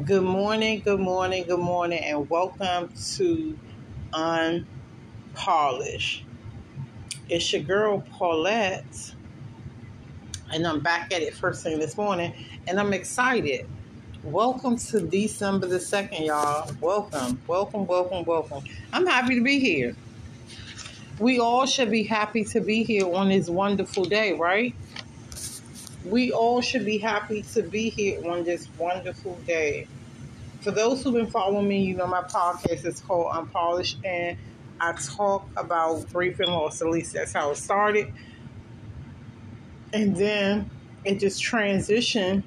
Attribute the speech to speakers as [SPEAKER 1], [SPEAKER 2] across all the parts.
[SPEAKER 1] Good morning, good morning, good morning, and welcome to Unpolished. It's your girl Paulette, and I'm back at it first thing this morning, and I'm excited. Welcome to December the 2nd, y'all. Welcome, welcome, welcome, welcome. I'm happy to be here. We all should be happy to be here on this wonderful day, right? We all should be happy to be here on this wonderful day for those who've been following me, you know my podcast is called Unpolished, and I talk about grief and loss. At least that's how it started, and then it just transitioned.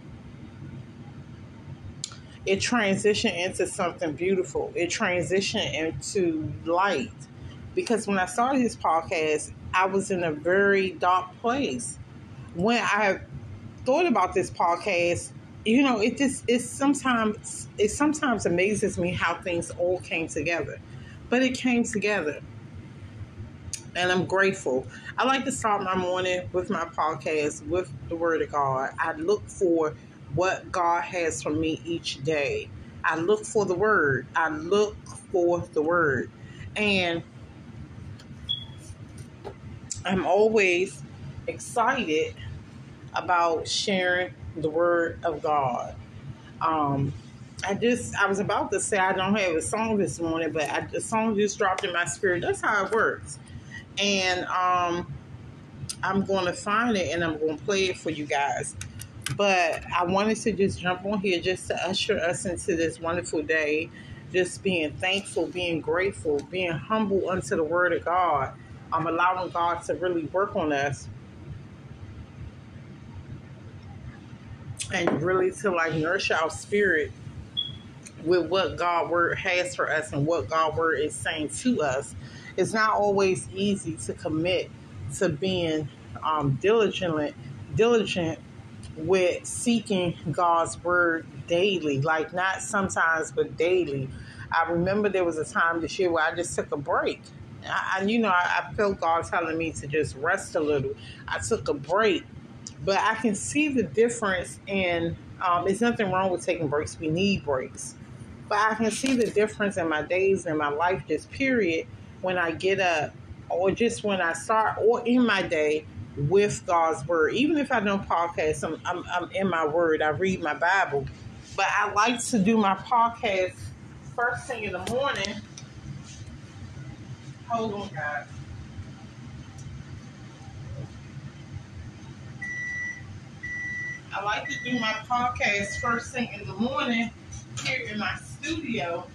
[SPEAKER 1] It transitioned into something beautiful. It transitioned into light, because when I started this podcast, I was in a very dark place. When I thought about this podcast, you know, it just it sometimes it sometimes amazes me how things all came together. But it came together. And I'm grateful. I like to start my morning with my podcast with the word of God. I look for what God has for me each day. I look for the word. I look for the word. And I'm always excited about sharing the word of God. Um, I just I was about to say I don't have a song this morning, but I, the song just dropped in my spirit. That's how it works, and um, I'm going to find it and I'm going to play it for you guys. But I wanted to just jump on here just to usher us into this wonderful day, just being thankful, being grateful, being humble unto the Word of God. I'm allowing God to really work on us and really to like nourish our spirit with what God word has for us and what God word is saying to us. It's not always easy to commit to being um, diligent, diligent with seeking God's word daily. Like not sometimes, but daily. I remember there was a time this year where I just took a break. I, you know, I, I felt God telling me to just rest a little. I took a break but I can see the difference in. Um, there's nothing wrong with taking breaks. We need breaks, but I can see the difference in my days and my life, just period, when I get up, or just when I start, or in my day with God's word. Even if I don't podcast, I'm, I'm, I'm in my word. I read my Bible, but I like to do my podcast first thing in the morning. Hold on, guys. I like to do my podcast first thing in the morning here in my studio.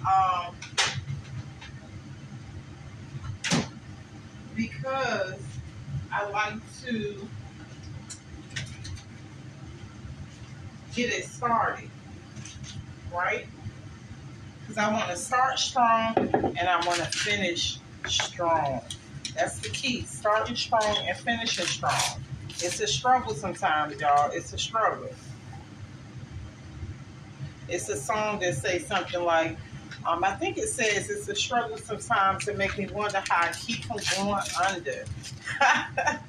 [SPEAKER 1] Um, because I like to get it started, right? Because I want to start strong and I want to finish strong. That's the key, starting strong and finishing strong. It's a struggle sometimes, y'all. It's a struggle. It's a song that says something like, um, I think it says it's a struggle sometimes to make me wonder how I keep from going under.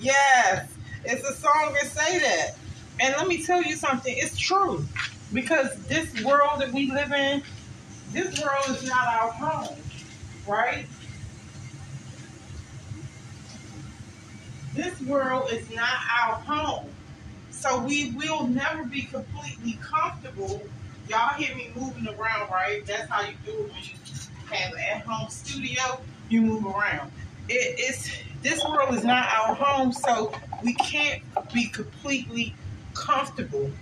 [SPEAKER 1] yes, it's a song that say that. And let me tell you something, it's true. Because this world that we live in, this world is not our home, right? This world is not our home. So we will never be completely comfortable. Y'all hear me moving around, right? That's how you do it when you have an at-home studio. You move around. It, it's this world is not our home, so we can't be completely comfortable.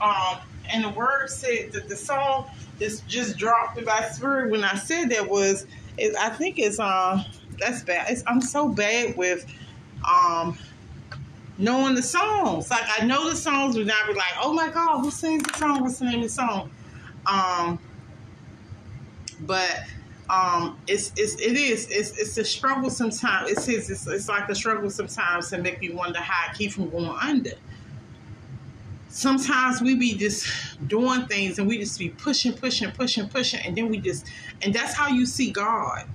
[SPEAKER 1] Um, and the word said that the song that's just dropped in my spirit when I said that was, is I think it's um that's bad. It's, I'm so bad with um, knowing the songs. Like I know the songs, but not be like, oh my god, who sings the song? What's the name of the song? Um, but um, it's it's it is it's it's a struggle sometimes. It says it's, it's like a struggle sometimes to make me wonder how I keep from going under. Sometimes we be just doing things and we just be pushing, pushing, pushing, pushing, and then we just and that's how you see God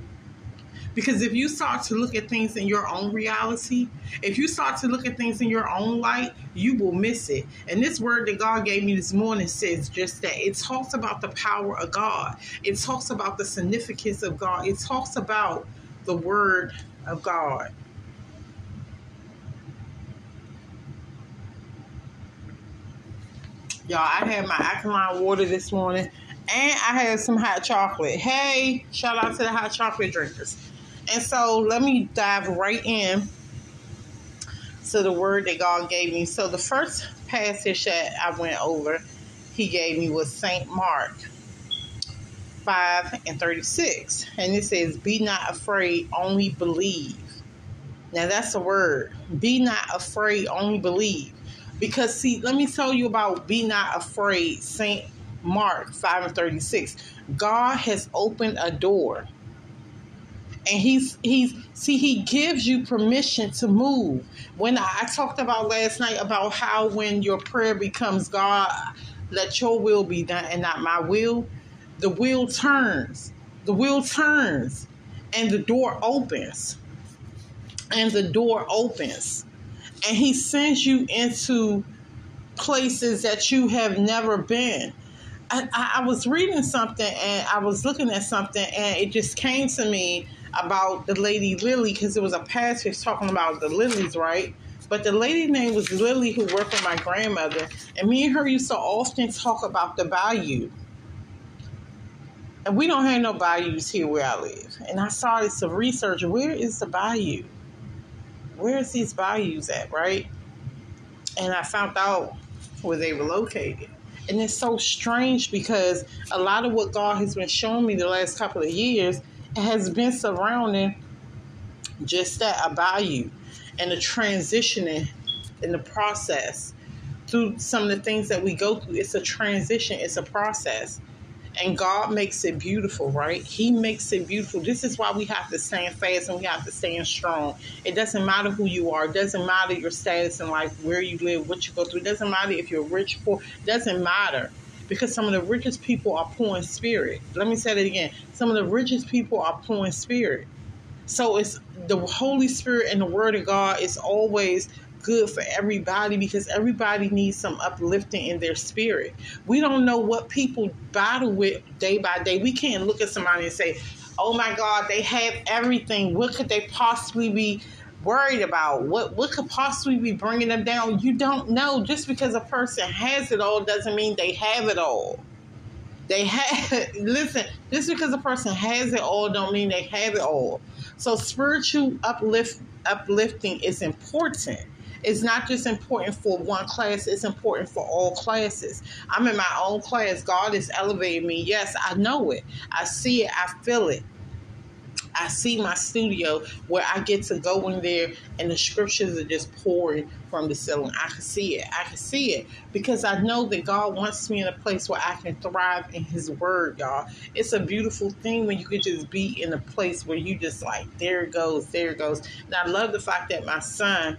[SPEAKER 1] Because if you start to look at things in your own reality, if you start to look at things in your own light, you will miss it. And this word that God gave me this morning says just that. It talks about the power of God, it talks about the significance of God, it talks about the word of God. Y'all, I had my alkaline water this morning and I had some hot chocolate. Hey, shout out to the hot chocolate drinkers. And so let me dive right in to the word that God gave me. So the first passage that I went over, he gave me was St. Mark 5 and 36. And it says, Be not afraid, only believe. Now that's a word. Be not afraid, only believe. Because see, let me tell you about be not afraid, St. Mark 5 and 36. God has opened a door. And he's he's see he gives you permission to move. When I, I talked about last night about how when your prayer becomes God, let your will be done and not my will, the wheel turns. The wheel turns and the door opens. And the door opens and he sends you into places that you have never been. I, I, was reading something and I was looking at something and it just came to me about the lady Lily because it was a passage talking about the lilies, right? But the lady name was Lily who worked with my grandmother, and me and her used to often talk about the bayou. And we don't have no bayous here where I live. And I started some research. Where is the bayou? where's these bayous at, right? And I found out where they were located. And it's so strange because a lot of what God has been showing me the last couple of years has been surrounding just that about you and the transitioning in the process through some of the things that we go through. It's a transition, it's a process and God makes it beautiful, right? He makes it beautiful. This is why we have to stand fast and we have to stand strong. It doesn't matter who you are. It doesn't matter your status in life, where you live, what you go through. It doesn't matter if you're rich, poor. It doesn't matter because some of the richest people are poor in spirit. Let me say it again. Some of the richest people are poor in spirit. So it's the Holy Spirit and the Word of God is always good for everybody because everybody needs some uplifting in their spirit. We don't know what people battle with day by day. We can't look at somebody and say, "Oh my God, they have everything. What could they possibly be?" Worried about what what could possibly be bringing them down you don't know just because a person has it all doesn't mean they have it all they have listen just because a person has it all don't mean they have it all so spiritual uplift uplifting is important it's not just important for one class, it's important for all classes. I'm in my own class. God is elevating me. Yes, I know it. I see it. I feel it. I see my studio where I get to go in there and the scriptures are just pouring from the ceiling. I can see it. I can see it because I know that God wants me in a place where I can thrive in His Word, y'all. It's a beautiful thing when you can just be in a place where you just like, there it goes, there it goes. And I love the fact that my son,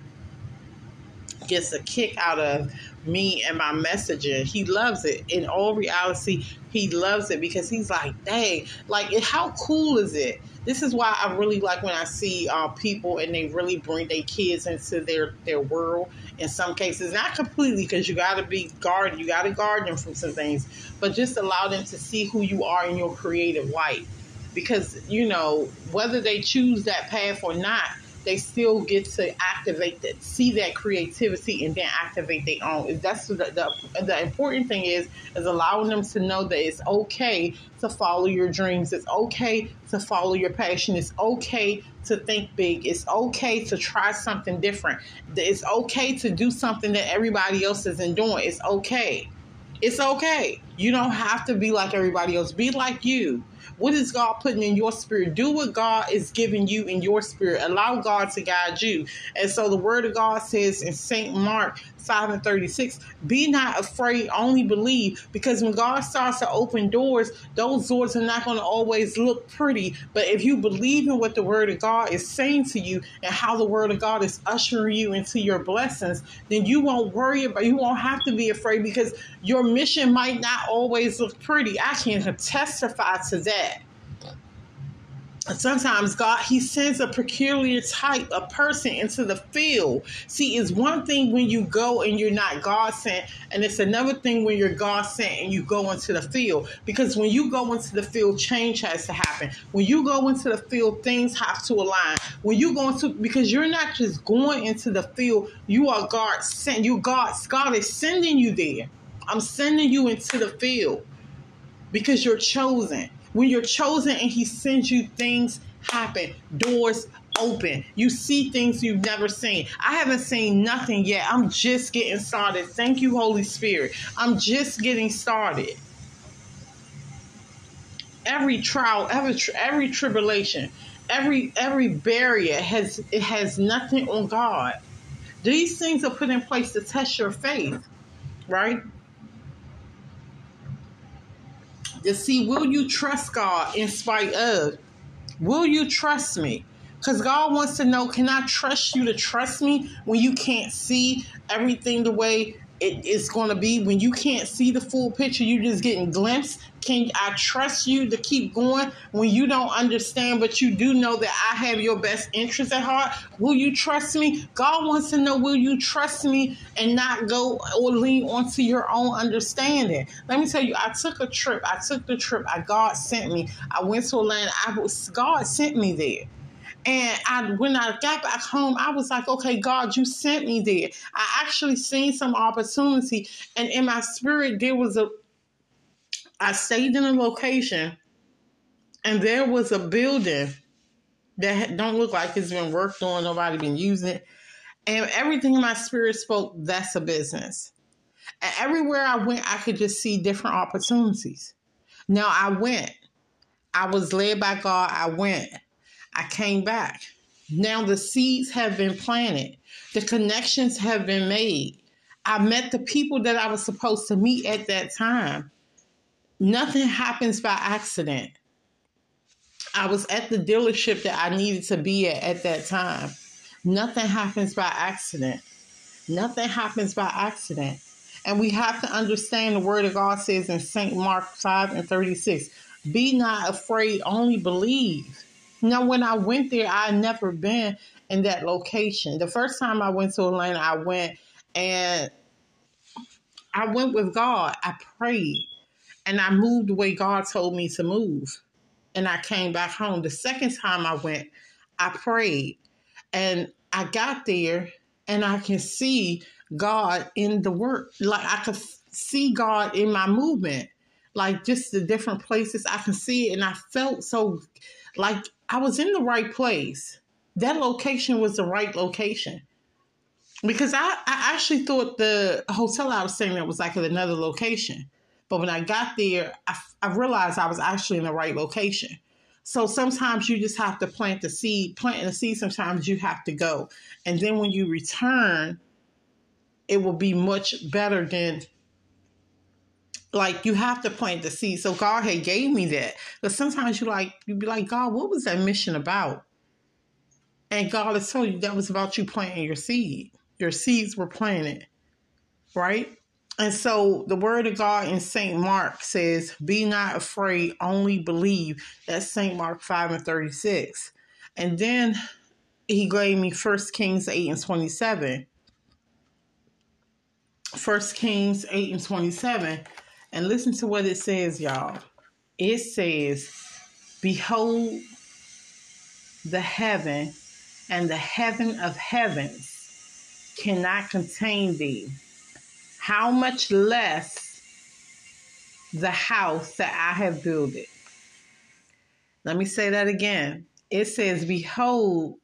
[SPEAKER 1] gets a kick out of me and my messaging. He loves it. In all reality, he loves it because he's like, dang, like how cool is it? This is why I really like when I see uh, people and they really bring their kids into their their world. In some cases, not completely because you got to be guard, you got to guard them from some things, but just allow them to see who you are in your creative light. Because you know whether they choose that path or not, they still get to activate that, see that creativity, and then activate their own. That's the, the, the important thing is is allowing them to know that it's okay to follow your dreams. It's okay to follow your passion. It's okay to think big. It's okay to try something different. It's okay to do something that everybody else isn't doing. It's okay. It's okay. You don't have to be like everybody else. Be like you. What is God putting in your spirit? Do what God is giving you in your spirit. Allow God to guide you. And so the word of God says in St. Mark 5 and 36 be not afraid, only believe. Because when God starts to open doors, those doors are not going to always look pretty. But if you believe in what the word of God is saying to you and how the word of God is ushering you into your blessings, then you won't worry about you won't have to be afraid because your mission might not always look pretty. I can testify to that. Sometimes God He sends a peculiar type of person into the field. See, it's one thing when you go and you're not God sent, and it's another thing when you're God sent and you go into the field. Because when you go into the field, change has to happen. When you go into the field, things have to align. When you go into because you're not just going into the field, you are God sent. You God God is sending you there. I'm sending you into the field because you're chosen. When you're chosen and He sends you, things happen, doors open. You see things you've never seen. I haven't seen nothing yet. I'm just getting started. Thank you, Holy Spirit. I'm just getting started. Every trial, every every tribulation, every every barrier has it has nothing on God. These things are put in place to test your faith, right? To see will you trust God in spite of? Will you trust me? Because God wants to know can I trust you to trust me when you can't see everything the way it is going to be when you can't see the full picture you're just getting glimpse. Can i trust you to keep going. When you don't understand but you do know that i have your best interest at heart will you trust me? God wants to know will you trust me and not go or lean onto your own understanding? Let me tell you i took a trip. I took the trip. I god sent me. I went to atlanta i was god sent me there and I, when I got back home, I was like, okay, God, you sent me there. I actually seen some opportunity. And in my spirit, there was a, I stayed in a location and there was a building that don't look like it's been worked on. Nobody been using it. And everything in my spirit spoke, that's a business. And everywhere I went, I could just see different opportunities. Now I went. I was led by God. I went. I came back. Now the seeds have been planted, the connections have been made. I met the people that I was supposed to meet at that time. Nothing happens by accident. I was at the dealership that I needed to be at at that time. Nothing happens by accident. Nothing happens by accident. And we have to understand the word of God says in St. Mark 5 and 36 Be not afraid, only believe. Now, when I went there, I had never been in that location. The first time I went to Atlanta, I went and I went with God. I prayed and I moved the way God told me to move. And I came back home. The second time I went, I prayed and I got there and I can see God in the work. Like I could see God in my movement, like just the different places I can see it. And I felt so like I was in the right place. That location was the right location. Because I, I actually thought the hotel I was staying at was like at another location. But when I got there, I, I realized I was actually in the right location. So sometimes you just have to plant the seed. Planting the seed, sometimes you have to go. And then when you return, it will be much better than like you have to plant the seed. So God had gave me that. But sometimes you like you be like, God, what was that mission about? And God has told you that was about you planting your seed. Your seeds were planted. Right? And so the word of God in St. Mark says, Be not afraid, only believe. That's St. Mark 5 and 36. And then he gave me 1 Kings 8 and 27. 1 Kings 8 and 27 and listen to what it says, y'all. It says, Behold the heaven and the heaven of heavens cannot contain thee. How much less the house that I have builded? Let me say that again. It says, Behold,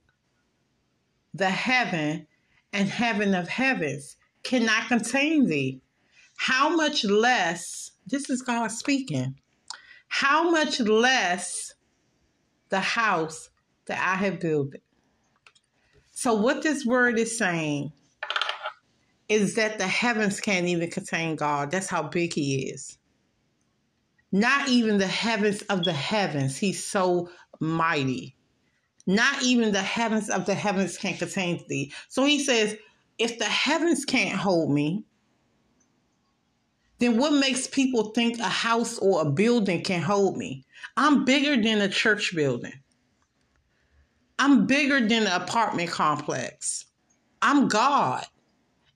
[SPEAKER 1] the heaven and heaven of heavens cannot contain thee how much less, this is God speaking, how much less the house that I have built. So, what this word is saying is that the heavens can't even contain God. That's how big He is. Not even the heavens of the heavens. He's so mighty. Not even the heavens of the heavens can contain thee. So he says, if the heavens can't hold me, then what makes people think a house or a building can hold me? I'm bigger than a church building. I'm bigger than an apartment complex. I'm God.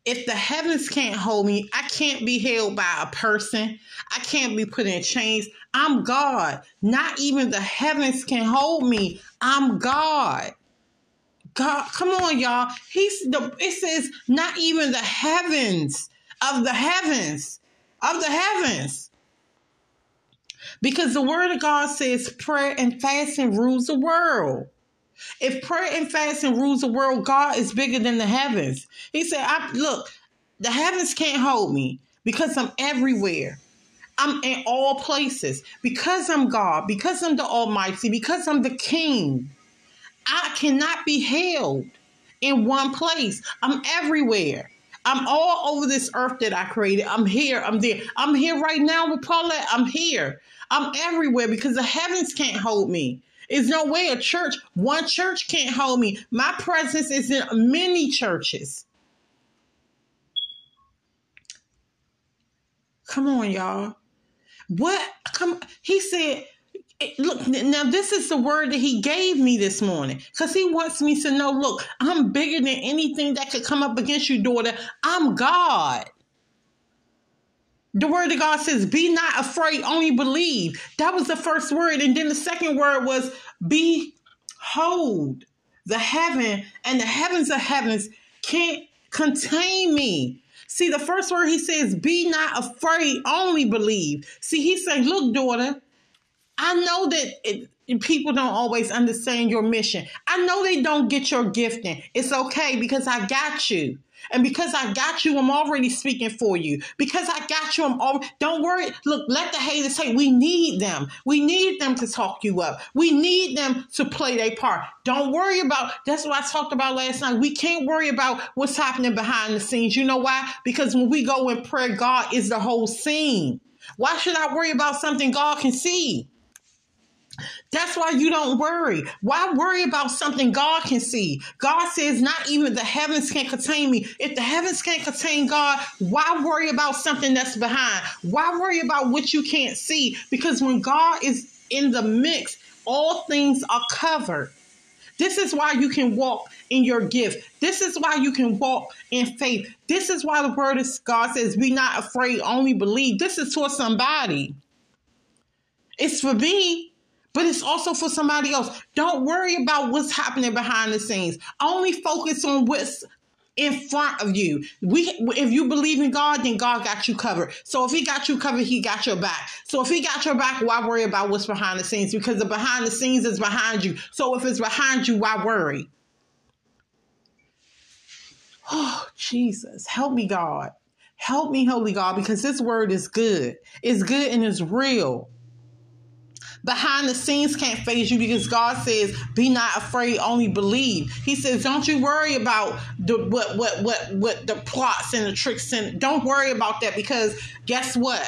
[SPEAKER 1] If the heavens can't hold me, I can't be held by a person. I can't be put in chains. I'm God. Not even the heavens can hold me. I'm God. God, come on, y'all. He's the it says not even the heavens of the heavens of the heavens. Because the word of God says prayer and fasting rules the world. If prayer and fasting rules the world, God is bigger than the heavens. He said, I look, the heavens can't hold me because I'm everywhere. I'm in all places. Because I'm God, because I'm the Almighty, because I'm the King. I cannot be held in one place. I'm everywhere. I'm all over this earth that I created. I'm here. I'm there. I'm here right now with Paulette. I'm here. I'm everywhere because the heavens can't hold me. There's no way a church, one church can't hold me. My presence is in many churches. Come on, y'all. What? Come. He said, look now this is the word that he gave me this morning because he wants me to know look i'm bigger than anything that could come up against you daughter. I'm god. The word of god says be not afraid only believe. That was the first word and then the second word was behold the heaven and the heavens of heavens can't contain me. See the first word he says be not afraid only believe. See he said look daughter I know that it, people don't always understand your mission. I know they don't get your gifting. It's okay because I got you. And because I got you, I'm already speaking for you. Because I got you, I'm all don't worry. Look, let the haters say we need them. We need them to talk you up. We need them to play their part. Don't worry about that's what I talked about last night. We can't worry about what's happening behind the scenes. You know why? Because when we go in prayer, God is the whole scene. Why should I worry about something God can see? That's why you don't worry. Why worry about something God can see? God says, not even the heavens can contain me. If the heavens can't contain God, why worry about something that's behind? Why worry about what you can't see? Because when God is in the mix, all things are covered. This is why you can walk in your gift. This is why you can walk in faith. This is why the word of God says, Be not afraid, only believe. This is for somebody. It's for me but it's also for somebody else. Don't worry about what's happening behind the scenes. Only focus on what's in front of you. We if you believe in God, then God got you covered. So if he got you covered, he got your back. So if he got your back, why worry about what's behind the scenes? Because the behind the scenes is behind you. So if it's behind you, why worry? Oh, Jesus. Help me, God. Help me, Holy God, because this word is good. It's good and it's real behind the scenes can't faze you because God says, "Be not afraid, only believe." He says, "Don't you worry about the what what what what the plots and the tricks and don't worry about that because guess what?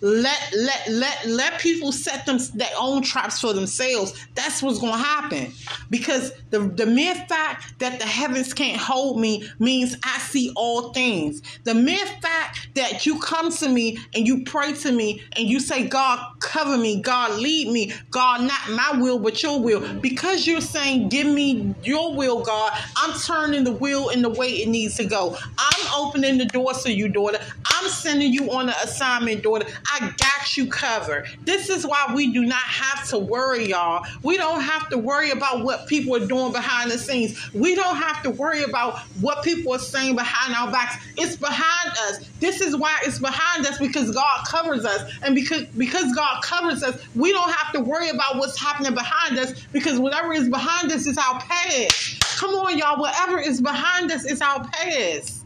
[SPEAKER 1] Let let let let people set them their own traps for themselves. That's what's to happen. Because the the mere fact that the heavens can't hold me means i see all things. The mere fact that you come to me and you pray to me and you say god cover me. God lead me. God not my will but your will. Because you're saying give me your will god i'm turning the wheel in the way it needs to go. I'm opening the door to you daughter. I'm sending you on an assignment daughter I got you covered. This is why we do not have to worry, y'all. We don't have to worry about what people are doing behind the scenes. We don't have to worry about what people are saying behind our backs. It's behind us. This is why it's behind us because God covers us. And because because God covers us, we don't have to worry about what's happening behind us because whatever is behind us is our past. Come on, y'all. Whatever is behind us is our past.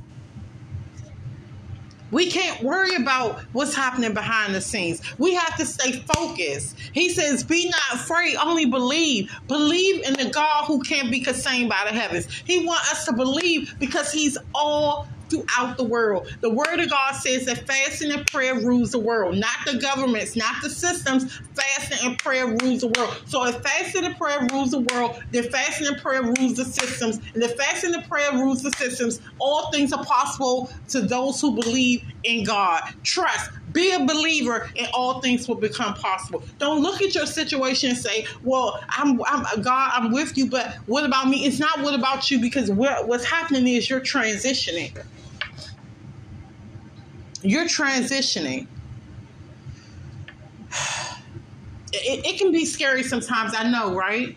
[SPEAKER 1] We can't worry about what's happening behind the scenes. We have to stay focused. He says, Be not afraid, only believe. Believe in the God who can't be contained by the heavens. He wants us to believe because He's all throughout the world. The word of God says that fasting and prayer rules the world, not the governments, not the systems. Fasting and prayer rules the world. So if fasting and prayer rules the world, then fasting and prayer rules the systems. And if fasting and prayer rules the systems, all things are possible to those who believe in God. Trust, Be a believer, and all things will become possible. Don't look at your situation and say, "Well, I'm, I'm God, I'm with you," but what about me? It's not what about you because what, what's happening is you're transitioning. You're transitioning. It, it can be scary sometimes. I know, right?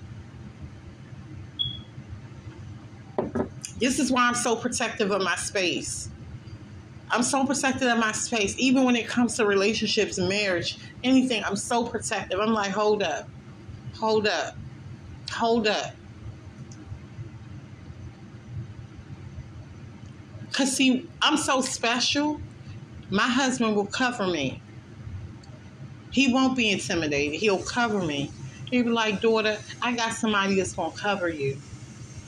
[SPEAKER 1] This is why I'm so protective of my space. I'm so protective of my space. Even when it comes to relationships, marriage, anything, I'm so protective. I'm like, hold up, hold up, hold up. Because, see, I'm so special, my husband will cover me. He won't be intimidated. He'll cover me. He'll be like, daughter, I got somebody that's going to cover you.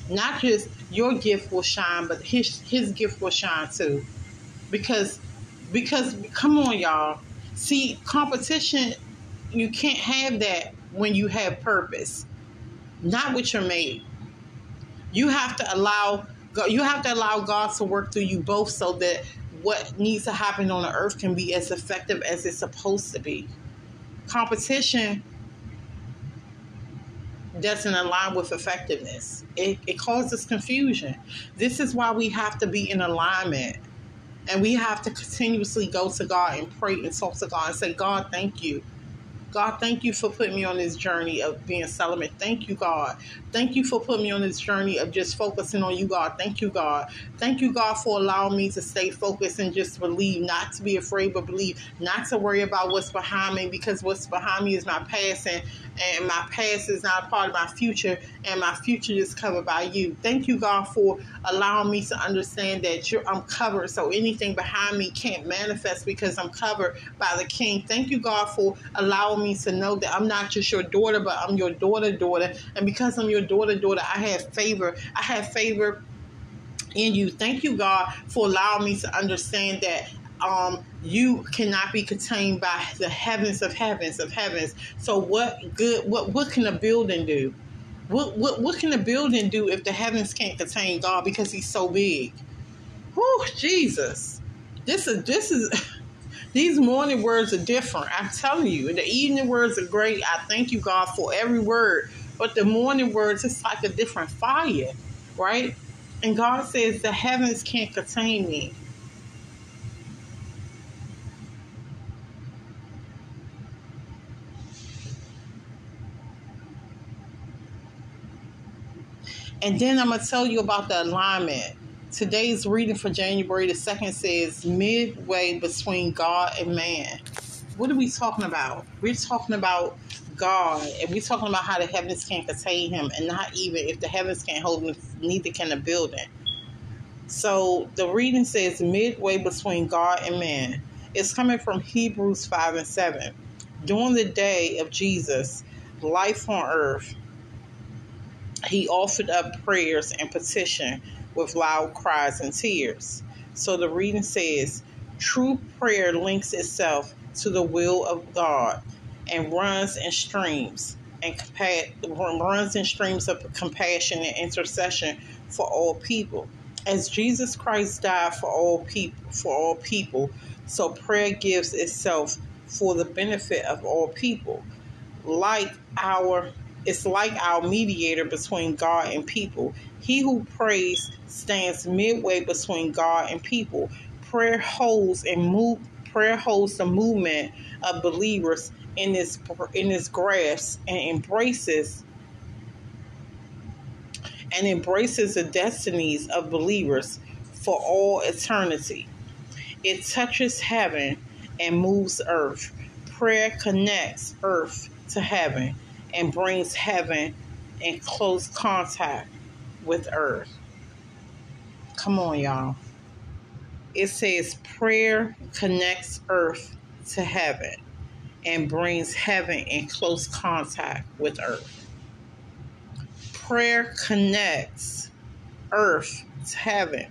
[SPEAKER 1] Not just your gift will shine, but his his gift will shine too. Because because come on y'all. See, competition you can't have that when you have purpose. Not with your mate. You have to allow you have to allow God to work through you both so that what needs to happen on the earth can be as effective as it's supposed to be. Competition doesn't align with effectiveness. It, it causes confusion. This is why we have to be in alignment. And we have to continuously go to God and pray and talk to God and say, God, thank you. God, thank you for putting me on this journey of being celibate. Thank you, God. Thank you for putting me on this journey of just focusing on you, God. Thank you, God. Thank you, God, for allowing me to stay focused and just believe, not to be afraid, but believe, not to worry about what's behind me because what's behind me is my past and, and my past is not a part of my future and my future is covered by you. Thank you, God, for allowing me to understand that I'm covered so anything behind me can't manifest because I'm covered by the King. Thank you, God, for allowing me to know that I'm not just your daughter, but I'm your daughter, daughter. And because I'm your daughter, daughter, I have favor. I have favor in you. Thank you, God, for allowing me to understand that um, you cannot be contained by the heavens of heavens of heavens. So what good what what can a building do? What what what can a building do if the heavens can't contain God because he's so big? Oh, Jesus. This is this is these morning words are different. I'm telling you. The evening words are great. I thank you, God, for every word. But the morning words, it's like a different fire, right? And God says the heavens can't contain me. And then I'm going to tell you about the alignment. Today's reading for January the 2nd says midway between God and man. What are we talking about? We're talking about God, and we're talking about how the heavens can't contain him, and not even if the heavens can't hold him, neither can the building. So the reading says midway between God and man. It's coming from Hebrews 5 and 7. During the day of Jesus' life on earth, he offered up prayers and petition with loud cries and tears. So the reading says, True prayer links itself to the will of God and runs in streams and compa- runs in streams of compassion and intercession for all people. As Jesus Christ died for all people, for all people, so prayer gives itself for the benefit of all people. Like our it's like our mediator between God and people. He who prays stands midway between God and people. Prayer holds and move prayer holds the movement of believers in its in its grasp and embraces and embraces the destinies of believers for all eternity. It touches heaven and moves earth. Prayer connects earth to heaven and brings heaven in close contact with earth. Come on, y'all. It says prayer connects earth to heaven and brings heaven in close contact with earth. Prayer connects earth to heaven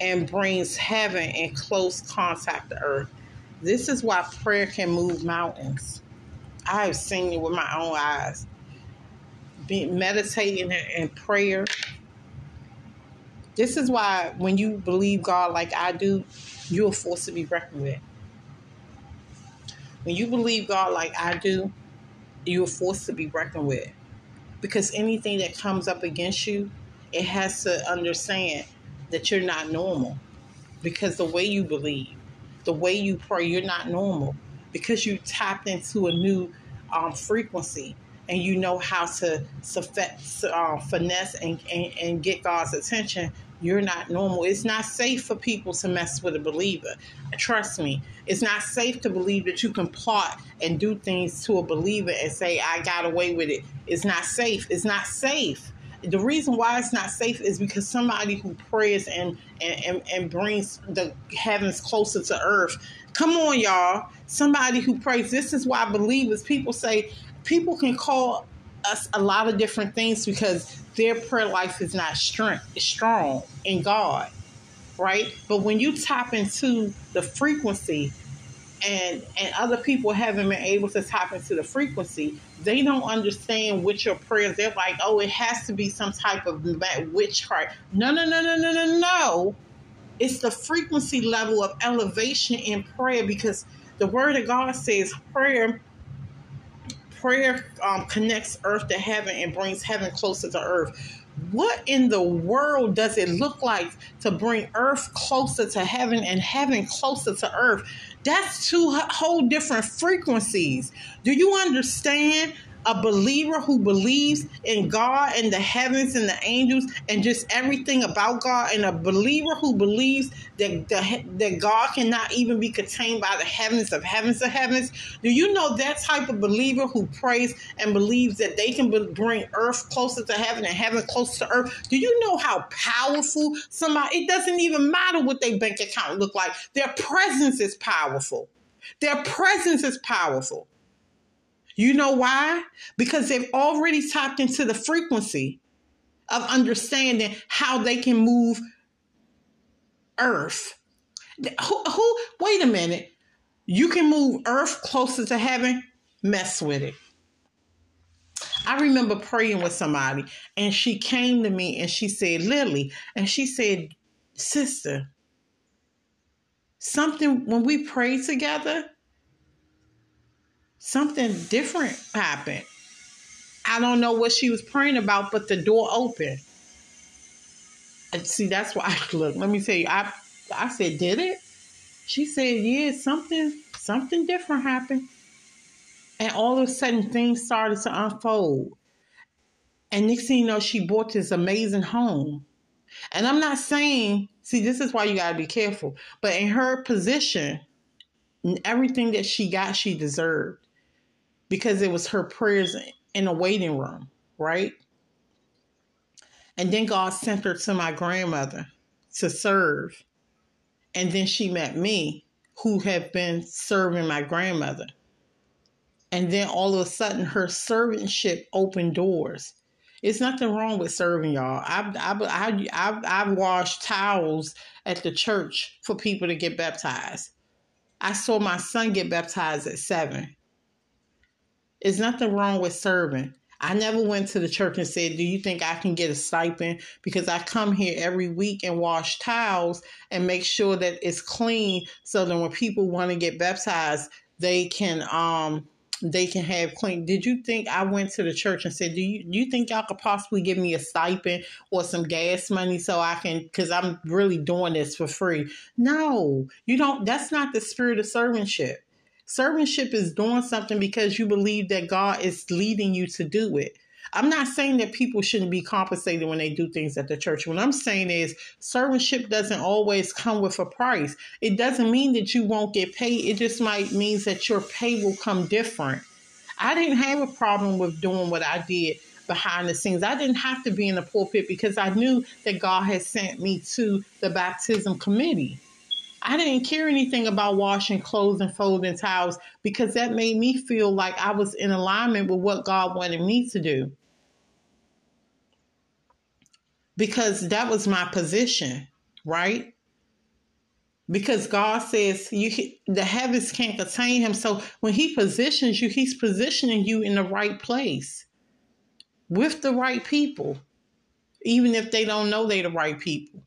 [SPEAKER 1] and brings heaven in close contact to earth. This is why prayer can move mountains. I have seen it with my own eyes. Be meditating and prayer. This is why when you believe God like I do, you're a force to be reckoned with. When you believe God like I do, you're forced to be reckoned with. Because anything that comes up against you, it has to understand that you're not normal. Because the way you believe, the way you pray, you're not normal. Because you tapped into a new um, frequency and you know how to uh, finesse and, and, and get God's attention, you're not normal. It's not safe for people to mess with a believer. Trust me, it's not safe to believe that you can plot and do things to a believer and say, I got away with it. It's not safe. It's not safe. The reason why it's not safe is because somebody who prays and, and, and, and brings the heavens closer to earth. Come on, y'all. Somebody who prays. This is why believers, people say, people can call us a lot of different things because their prayer life is not strength, strong in God, right? But when you tap into the frequency and and other people haven't been able to tap into the frequency, they don't understand what your prayers. They're like, oh, it has to be some type of witchcraft. No, no, no, no, no, no, no. It's the frequency level of elevation in prayer because the word of God says prayer prayer um, connects earth to heaven and brings heaven closer to earth. What in the world does it look like to bring earth closer to heaven and heaven closer to earth? That's two whole different frequencies. Do you understand a believer who believes in God and the heavens and the angels and just everything about God, and a believer who believes that, that, that God cannot even be contained by the heavens of heavens of heavens. Do you know that type of believer who prays and believes that they can bring earth closer to heaven and heaven closer to earth? Do you know how powerful somebody? It doesn't even matter what their bank account look like. Their presence is powerful. Their presence is powerful. You know why? Because they've already tapped into the frequency of understanding how they can move Earth. Who, who, wait a minute. You can move Earth closer to heaven? Mess with it. I remember praying with somebody and she came to me and she said, Lily, and she said, Sister, something, when we pray together, something different happened. I don't know what she was praying about, but the door opened. And see, that's why I look. Let me tell you, I I said, did it? She said, yeah, something something different happened. And all of a sudden things started to unfold. And next thing you know, she bought this amazing home. And I'm not saying, see, this is why you gotta be careful. But in her position, everything that she got, she deserved because it was her prayers in a waiting room, right? And then God sent her to my grandmother to serve. And then she met me, who had been serving my grandmother. And then all of a sudden, her servantship opened doors. It's nothing wrong with serving y'all. I've, I've, I've, I've washed towels at the church for people to get baptized. I saw my son get baptized at seven. There's nothing wrong with serving. I never went to the church and said, Do you think I can get a stipend? Because I come here every week and wash towels and make sure that it's clean so that when people want to get baptized, they can um they can have clean. Did you think I went to the church and said, Do you you think y'all could possibly give me a stipend or some gas money so I can because I'm really doing this for free? No, you don't that's not the spirit of servantship. Servantship is doing something because you believe that God is leading you to do it. I'm not saying that people shouldn't be compensated when they do things at the church. What I'm saying is servantship doesn't always come with a price. It doesn't mean that you won't get paid. It just might means that your pay will come different. I didn't have a problem with doing what I did behind the scenes. I didn't have to be in the pulpit because I knew that God had sent me to the baptism committee. I didn't care anything about washing clothes and folding towels because that made me feel like I was in alignment with what God wanted me to do. Because that was my position, right? Because God says you the heavens can't contain him. So when he positions you, he's positioning you in the right place with the right people, even if they don't know they're the right people.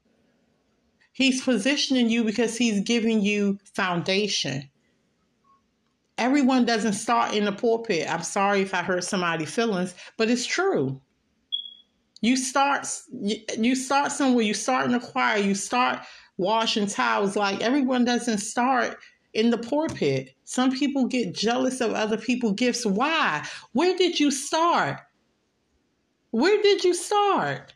[SPEAKER 1] He's positioning you because he's giving you foundation. Everyone doesn't start in the pulpit. I'm sorry if I hurt somebody's feelings, but it's true. You start you start somewhere. You start in the choir. You start washing towels. Like everyone doesn't start in the pulpit. Some people get jealous of other people's gifts. Why? Where did you start? Where did you start?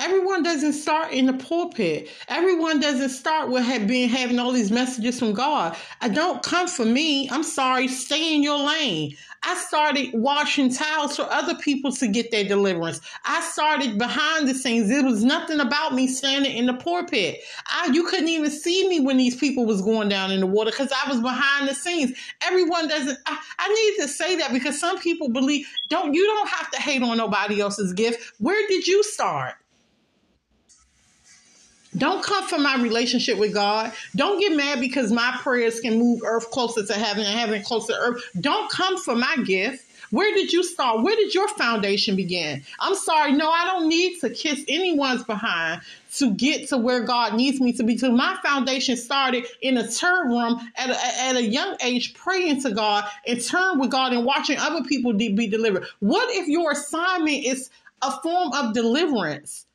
[SPEAKER 1] Everyone doesn't start in the pulpit. Everyone doesn't start with have being having all these messages from God. I don't come for me. I'm sorry. Stay in your lane. I started washing towels for other people to get their deliverance. I started behind the scenes. It was nothing about me standing in the pulpit. I, you couldn't even see me when these people was going down in the water because I was behind the scenes. Everyone doesn't. I, I need to say that because some people believe don't. You don't have to hate on nobody else's gift. Where did you start? Don't come for my relationship with God. Don't get mad because my prayers can move earth closer to heaven and heaven closer to earth. Don't come for my gift. Where did you start? Where did your foundation begin? I'm sorry, no, I don't need to kiss anyone's behind to get to where God needs me to be. So my foundation started in a turn room at a, at a young age, praying to God and turn with God and watching other people be delivered. What if your assignment is a form of deliverance?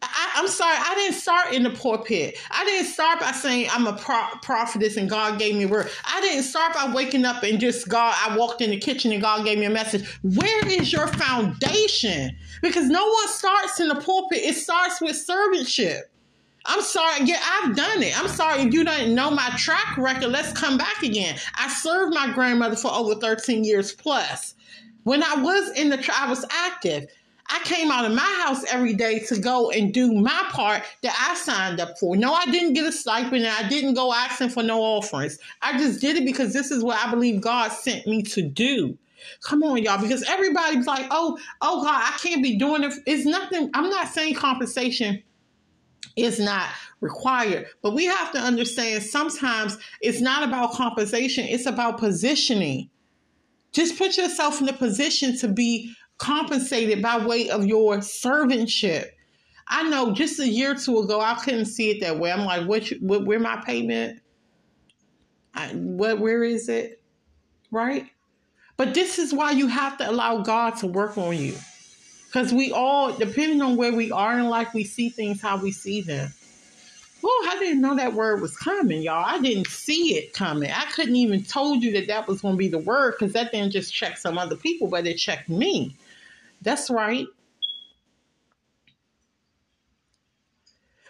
[SPEAKER 1] I, am sorry, I didn't start in the pulpit. I didn't start by saying I'm a pro- prophetess and God gave me a word. I didn't start by waking up and just God, I walked in the kitchen and God gave me a message. Where is your foundation? Because no one starts in the pulpit, it starts with servantship. I'm sorry, yeah, I've done it. I'm sorry if you don't know my track record. Let's come back again. I served my grandmother for over 13 years plus. When I was in the, I was active. I came out of my house every day to go and do my part that I signed up for. No, I didn't get a stipend and I didn't go asking for no offerings. I just did it because this is what I believe God sent me to do. Come on, y'all, because everybody's like, oh, oh God, I can't be doing it. It's nothing. I'm not saying compensation is not required, but we have to understand sometimes it's not about compensation, it's about positioning. Just put yourself in the position to be compensated by way of your servantship. I know just a year or two ago, I couldn't see it that way. I'm like, what, what where my payment? I, what, where is it? Right? But this is why you have to allow God to work on you. Because we all, depending on where we are in life, we see things how we see them. Oh, I didn't know that word was coming, y'all. I didn't see it coming. I couldn't even told you that that was going to be the word because that didn't just check some other people, but it checked me. That's right.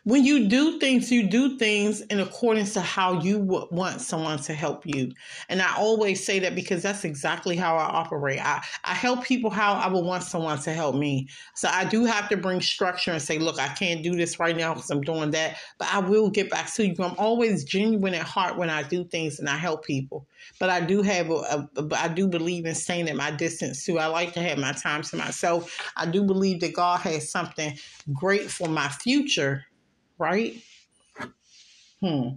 [SPEAKER 1] When you do things, you do things in accordance to how you would want someone to help you. And I always say that because that's exactly how I operate. I, I help people how I would want someone to help me. So I do have to bring structure and say, look, I can't do this right now because I'm doing that, but I will get back to you. I'm always genuine at heart when I do things and I help people. But I do have a, a, I do believe in staying at my distance too. I like to have my time to myself. I do believe that God has something great for my future right? Hmm.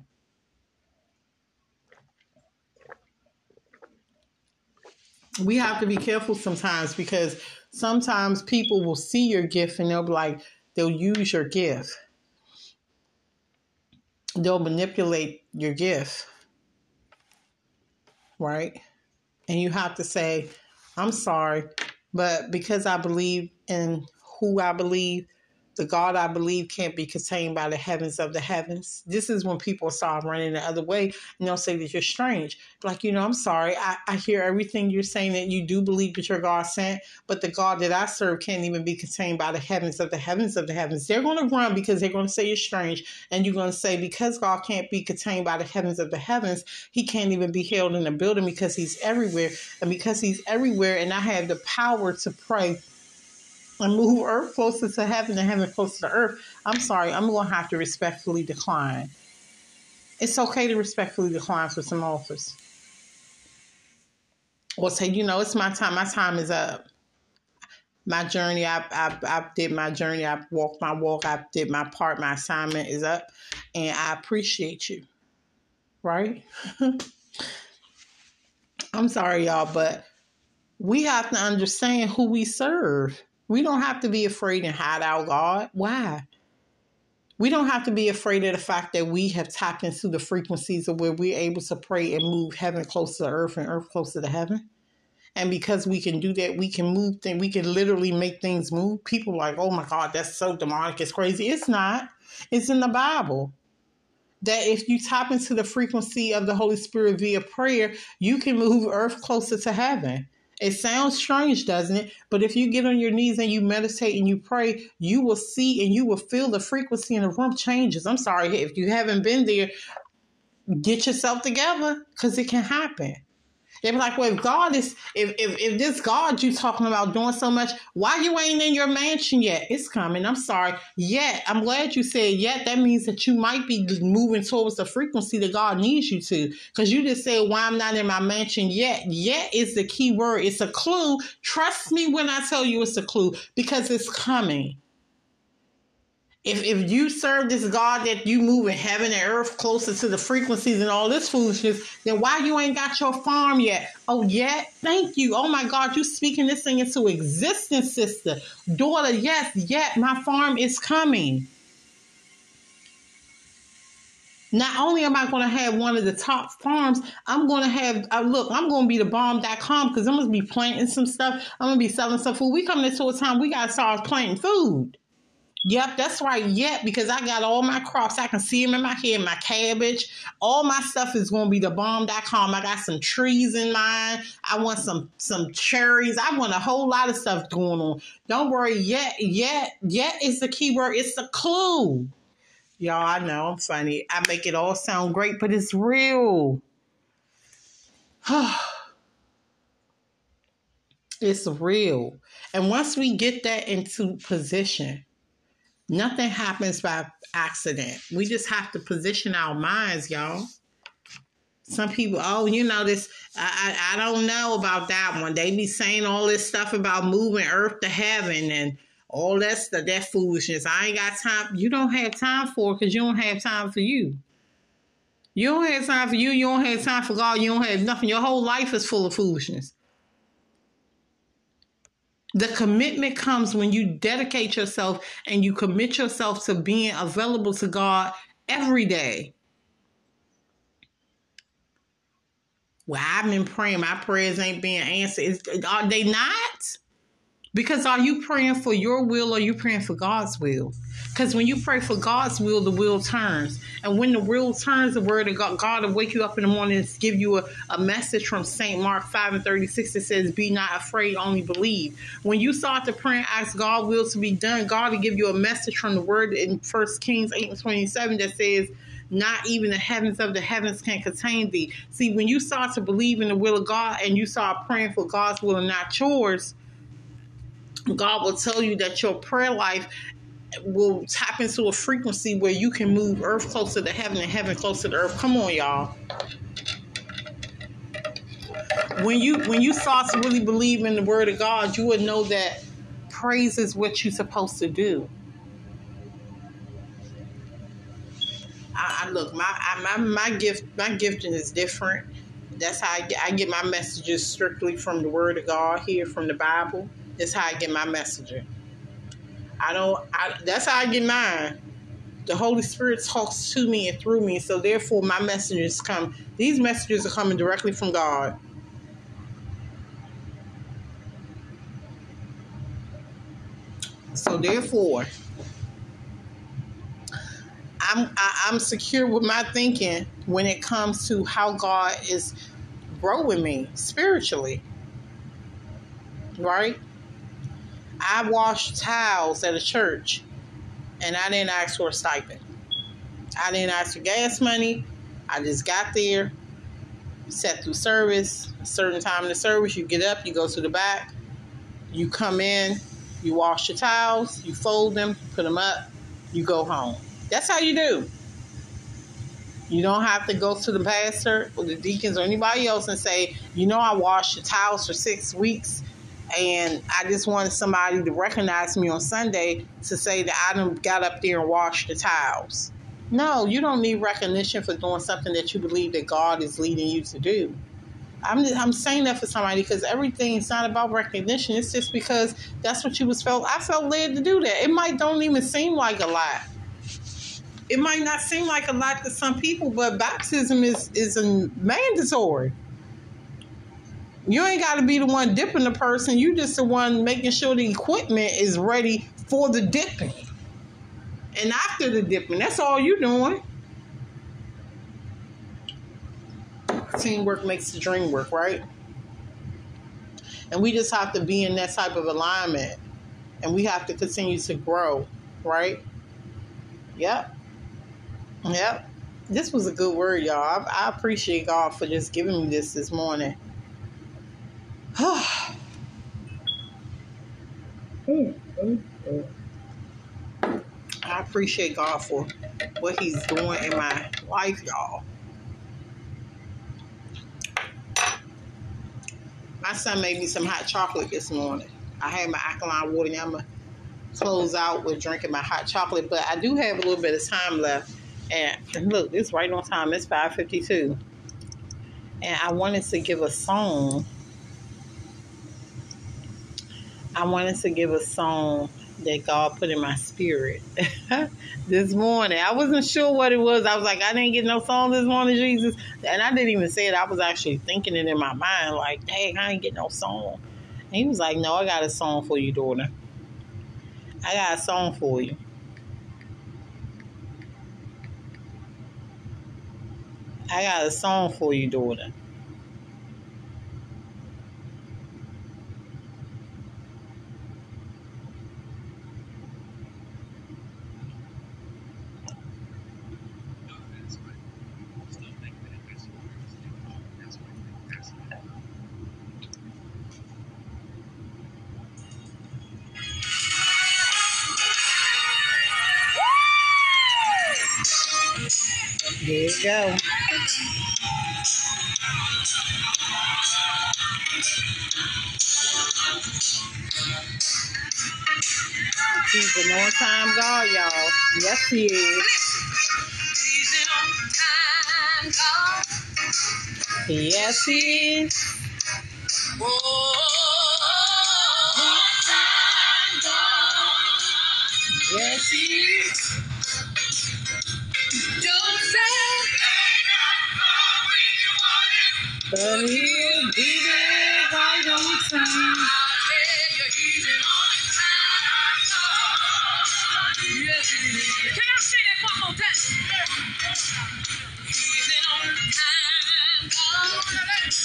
[SPEAKER 1] We have to be careful sometimes because sometimes people will see your gift and they'll be like, they'll use your gift. They'll manipulate your gift. Right? And you have to say, I'm sorry, but because I believe in who I believe, the God I believe can't be contained by the heavens of the heavens. This is when people start running the other way and they'll say that you're strange. Like, you know, I'm sorry. I, I hear everything you're saying that you do believe that you're God sent, but the God that I serve can't even be contained by the heavens of the heavens of the heavens. They're going to run because they're going to say you're strange. And you're going to say, because God can't be contained by the heavens of the heavens, he can't even be held in a building because he's everywhere. And because he's everywhere and I have the power to pray and move earth closer to heaven and heaven closer to earth, I'm sorry, I'm going to have to respectfully decline. It's okay to respectfully decline for some offers. Or say, you know, it's my time. My time is up. My journey, I, I, I did my journey. I walked my walk. I did my part. My assignment is up. And I appreciate you. Right? I'm sorry, y'all, but we have to understand who we serve. We don't have to be afraid and hide our God. Why? We don't have to be afraid of the fact that we have tapped into the frequencies of where we're able to pray and move heaven closer to earth and earth closer to heaven. And because we can do that, we can move things, we can literally make things move. People like, oh my God, that's so demonic, it's crazy. It's not. It's in the Bible. That if you tap into the frequency of the Holy Spirit via prayer, you can move earth closer to heaven. It sounds strange, doesn't it? But if you get on your knees and you meditate and you pray, you will see and you will feel the frequency in the room changes. I'm sorry if you haven't been there, get yourself together because it can happen. They be like, well, if God is, if, if, if this God you talking about doing so much, why you ain't in your mansion yet? It's coming. I'm sorry. Yet, I'm glad you said yet. That means that you might be moving towards the frequency that God needs you to. Because you just said, why I'm not in my mansion yet. Yet is the key word. It's a clue. Trust me when I tell you it's a clue because it's coming. If if you serve this God that you move in heaven and earth closer to the frequencies and all this foolishness, then why you ain't got your farm yet? Oh, yet? Thank you. Oh my God, you speaking this thing into existence, sister. Daughter, yes, yet my farm is coming. Not only am I going to have one of the top farms, I'm going to have, uh, look, I'm going to be the bomb.com because I'm going to be planting some stuff. I'm going to be selling some food. We coming into a time we got to start planting food. Yep, that's right. Yep, because I got all my crops. I can see them in my head, my cabbage. All my stuff is going to be the bomb.com. I got some trees in mine. I want some some cherries. I want a whole lot of stuff going on. Don't worry. Yet, yet, yet is the keyword. It's the clue. Y'all, I know I'm funny. I make it all sound great, but it's real. it's real. And once we get that into position, Nothing happens by accident. We just have to position our minds, y'all. Some people, oh, you know this. I, I, I don't know about that one. They be saying all this stuff about moving earth to heaven and all that stuff. That foolishness. I ain't got time. You don't have time for because you don't have time for you. You don't have time for you. You don't have time for God. You don't have nothing. Your whole life is full of foolishness. The commitment comes when you dedicate yourself and you commit yourself to being available to God every day. Well, I've been praying, my prayers ain't being answered. Are they not? Because are you praying for your will or you praying for God's will? Because when you pray for God's will, the will turns. And when the will turns, the word of God, God will wake you up in the morning and give you a, a message from St. Mark 5 and 36 that says, Be not afraid, only believe. When you start to pray and ask God's will to be done, God will give you a message from the word in 1 Kings 8 and 27 that says, not even the heavens of the heavens can contain thee. See, when you start to believe in the will of God and you start praying for God's will and not yours, God will tell you that your prayer life will tap into a frequency where you can move earth closer to heaven and heaven closer to earth. Come on, y'all. When you when you start to really believe in the word of God, you would know that praise is what you're supposed to do. I, I look my I, my my gift my gifting is different. That's how I get, I get my messages strictly from the word of God here from the Bible. That's how I get my messaging. I don't. I, that's how I get mine. The Holy Spirit talks to me and through me, so therefore my messages come. These messages are coming directly from God. So therefore, I'm I, am i am secure with my thinking when it comes to how God is growing me spiritually. Right? I washed towels at a church and I didn't ask for a stipend. I didn't ask for gas money. I just got there, sat through service, a certain time in the service, you get up, you go to the back, you come in, you wash your towels, you fold them, put them up, you go home. That's how you do. You don't have to go to the pastor or the deacons or anybody else and say, you know, I washed the towels for six weeks and I just wanted somebody to recognize me on Sunday to say that I got up there and washed the towels. No, you don't need recognition for doing something that you believe that God is leading you to do. I'm just, I'm saying that for somebody because everything is not about recognition. It's just because that's what you was felt. I felt led to do that. It might don't even seem like a lot, It might not seem like a lot to some people, but baptism is is a mandatory. You ain't got to be the one dipping the person. You just the one making sure the equipment is ready for the dipping. And after the dipping, that's all you doing. Teamwork makes the dream work, right? And we just have to be in that type of alignment. And we have to continue to grow, right? Yep. Yep. This was a good word, y'all. I, I appreciate God for just giving me this this morning. I appreciate God for what He's doing in my life, y'all. My son made me some hot chocolate this morning. I had my alkaline water. Now I'm to close out with drinking my hot chocolate, but I do have a little bit of time left. And look, it's right on time. It's 5.52. And I wanted to give a song I wanted to give a song that God put in my spirit this morning. I wasn't sure what it was. I was like, I didn't get no song this morning, Jesus. And I didn't even say it. I was actually thinking it in my mind, like, dang, I ain't get no song. And he was like, No, I got a song for you, daughter. I got a song for you. I got a song for you, daughter. He's an on time God, y'all. Yes, he is. Yes, he is. Yes, he is. But he'll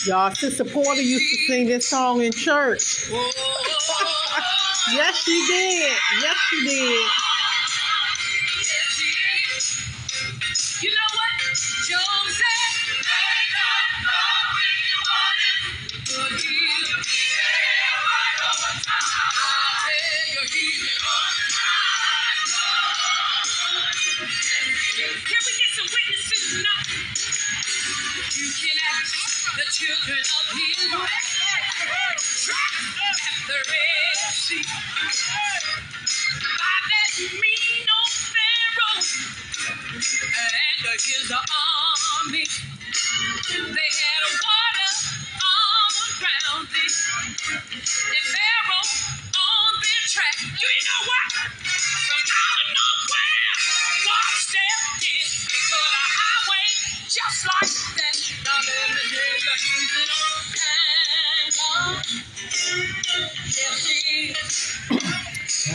[SPEAKER 1] Y'all, Sister Porter used to sing this song in church. yes, she did. Yes, she did.
[SPEAKER 2] Children of Israel at the Red Sea. By that mean old Pharaoh and his army. They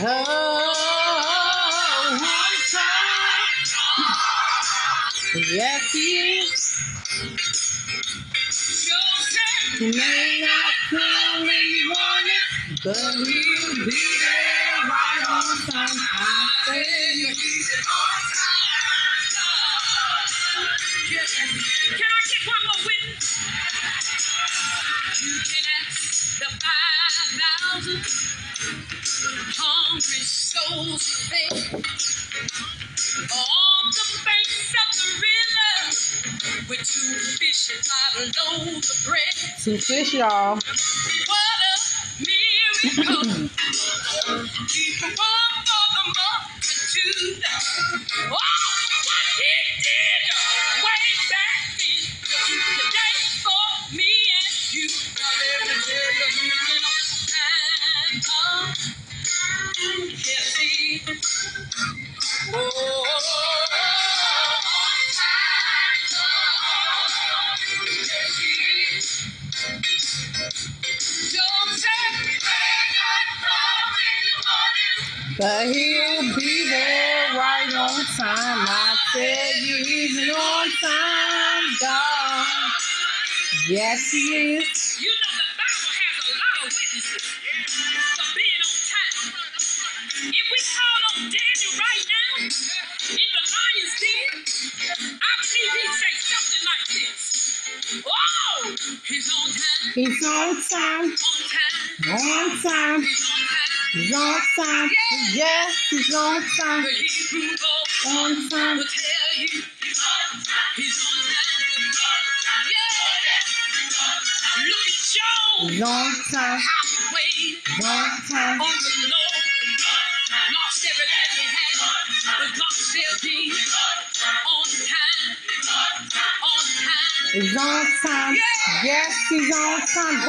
[SPEAKER 1] Oh, one time. Yes, he is. He may not come want but he'll be
[SPEAKER 2] two fish,
[SPEAKER 1] y'all.
[SPEAKER 2] Yes, he
[SPEAKER 1] is.
[SPEAKER 2] You know the Bible has a lot of witnesses for being on time. If we call on Daniel right now in the lion's den, I believe he'd say something like this. Oh, he's on time,
[SPEAKER 1] He's on time.
[SPEAKER 2] on time, he's on time.
[SPEAKER 1] He's on time. Yes, he's on time.
[SPEAKER 2] The Hebrew boy
[SPEAKER 1] On time.
[SPEAKER 2] On time. On time.
[SPEAKER 1] on
[SPEAKER 2] the Lord. Lost everything he had, but God still came on time. On time.
[SPEAKER 1] Time. Yes, he's on time.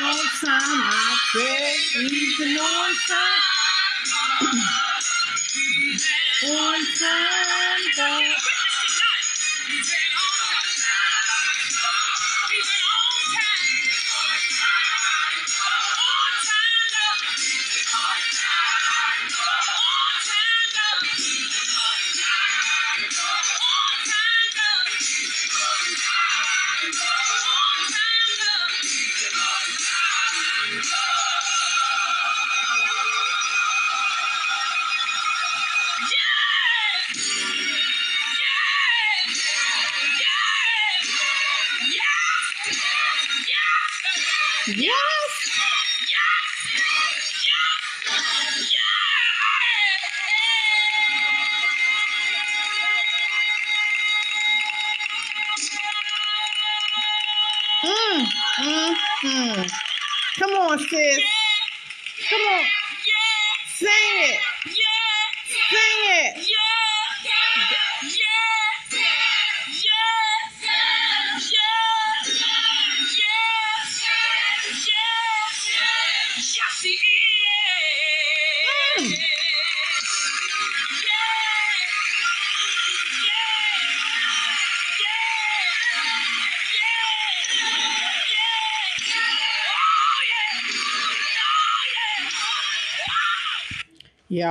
[SPEAKER 2] On time.
[SPEAKER 1] I said he's an on time,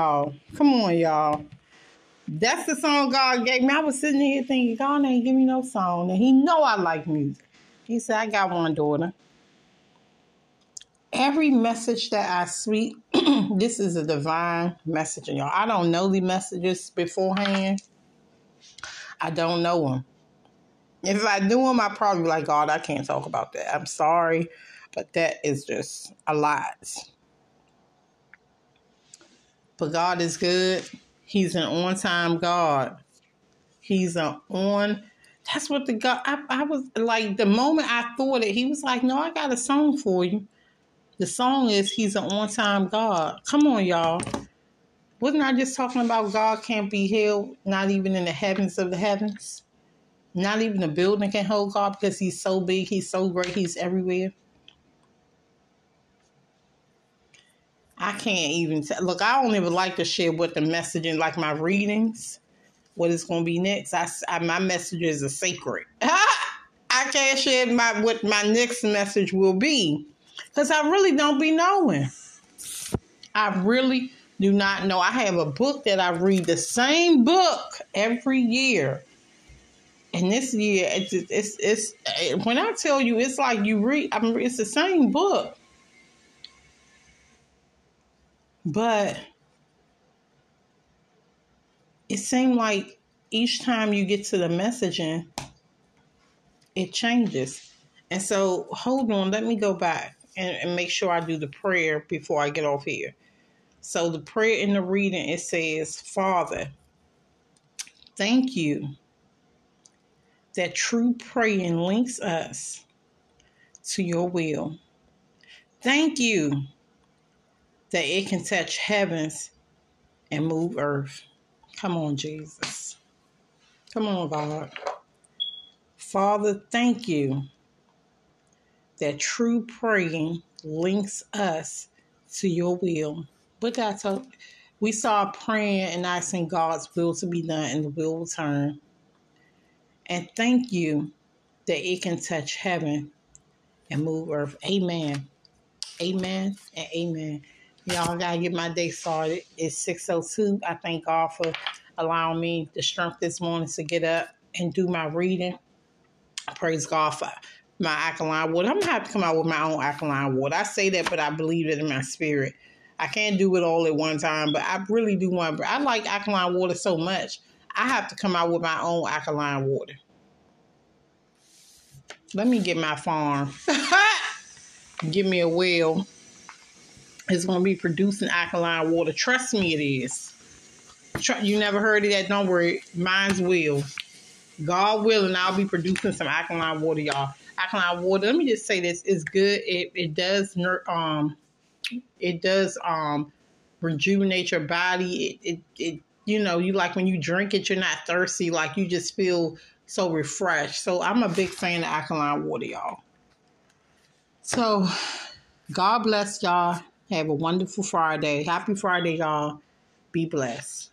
[SPEAKER 1] Y'all, come on, y'all. That's the song God gave me. I was sitting here thinking, God ain't give me no song. And he know I like music. He said, I got one daughter. Every message that I speak, this is a divine message, y'all. I don't know the messages beforehand. I don't know them. If I knew them, I'd probably be like, God, I can't talk about that. I'm sorry, but that is just a lot. But God is good. He's an on time God. He's an on. That's what the God. I, I was like, the moment I thought it, he was like, No, I got a song for you. The song is He's an on time God. Come on, y'all. Wasn't I just talking about God can't be held, not even in the heavens of the heavens? Not even a building can hold God because He's so big, He's so great, He's everywhere. I can't even tell. Look, I don't even like to share what the messaging, like my readings, what is going to be next. I, I my messages are sacred. I can't share my what my next message will be because I really don't be knowing. I really do not know. I have a book that I read the same book every year. And this year, it's, it's, it's, when I tell you, it's like you read, I mean, it's the same book. But it seemed like each time you get to the messaging, it changes. And so, hold on, let me go back and, and make sure I do the prayer before I get off here. So, the prayer in the reading it says, Father, thank you that true praying links us to your will. Thank you that it can touch heavens and move earth. Come on, Jesus. Come on, God. Father, thank you that true praying links us to your will. But God we saw praying and asking God's will to be done and the will will turn. And thank you that it can touch heaven and move earth. Amen. Amen and amen. Y'all gotta get my day started. It's 602. I thank God for allowing me the strength this morning to get up and do my reading. Praise God for my alkaline water. I'm gonna have to come out with my own alkaline water. I say that, but I believe it in my spirit. I can't do it all at one time, but I really do want. I like alkaline water so much. I have to come out with my own alkaline water. Let me get my farm. Give me a well. It's going to be producing alkaline water. Trust me, it is. You never heard of that? Don't worry. Mine's will. God willing, I'll be producing some alkaline water, y'all. Alkaline water. Let me just say this: it's good. It it does um, it does um, rejuvenate your body. It, it it you know you like when you drink it, you're not thirsty. Like you just feel so refreshed. So I'm a big fan of alkaline water, y'all. So God bless y'all. Have a wonderful Friday. Happy Friday, y'all. Be blessed.